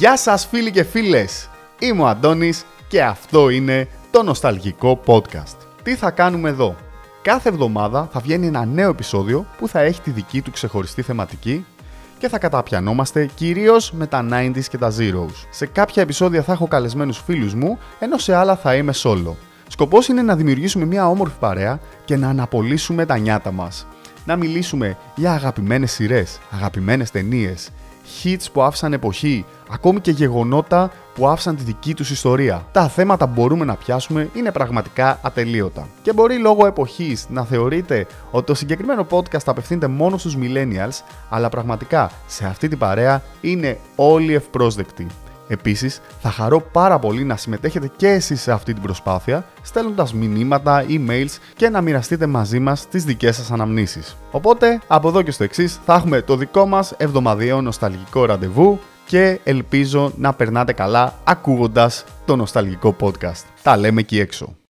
Γεια σας φίλοι και φίλες! Είμαι ο Αντώνης και αυτό είναι το Νοσταλγικό Podcast. Τι θα κάνουμε εδώ; Κάθε εβδομάδα θα βγαίνει ένα νέο επεισόδιο που θα έχει τη δική του ξεχωριστή θεματική και θα καταπιανόμαστε κυρίως με τα 90s και τα Zeros. Σε κάποια επεισόδια θα έχω καλεσμένους φίλους μου, ενώ σε άλλα θα είμαι solo. Σκοπός είναι να δημιουργήσουμε μια όμορφη παρέα και να αναπολύσουμε τα νιάτα μας. Να μιλήσουμε για αγαπημένες σειρές, αγαπημένες ταινίες, hits που άφησαν εποχή, ακόμη και γεγονότα που άφησαν τη δική τους ιστορία. Τα θέματα που μπορούμε να πιάσουμε είναι πραγματικά ατελείωτα. Και μπορεί λόγω εποχής να θεωρείτε ότι το συγκεκριμένο podcast απευθύνεται μόνο στους millennials, αλλά πραγματικά σε αυτή την παρέα είναι όλοι ευπρόσδεκτοι. Επίσης, θα χαρώ πάρα πολύ να συμμετέχετε και εσείς σε αυτή την προσπάθεια, στέλνοντας μηνύματα, emails και να μοιραστείτε μαζί μας τις δικές σας αναμνήσεις. Οπότε, από εδώ και στο εξής θα έχουμε το δικό μας εβδομαδιαίο νοσταλγικό ραντεβού και ελπίζω να περνάτε καλά ακούγοντας το νοσταλγικό podcast. Τα λέμε εκεί έξω.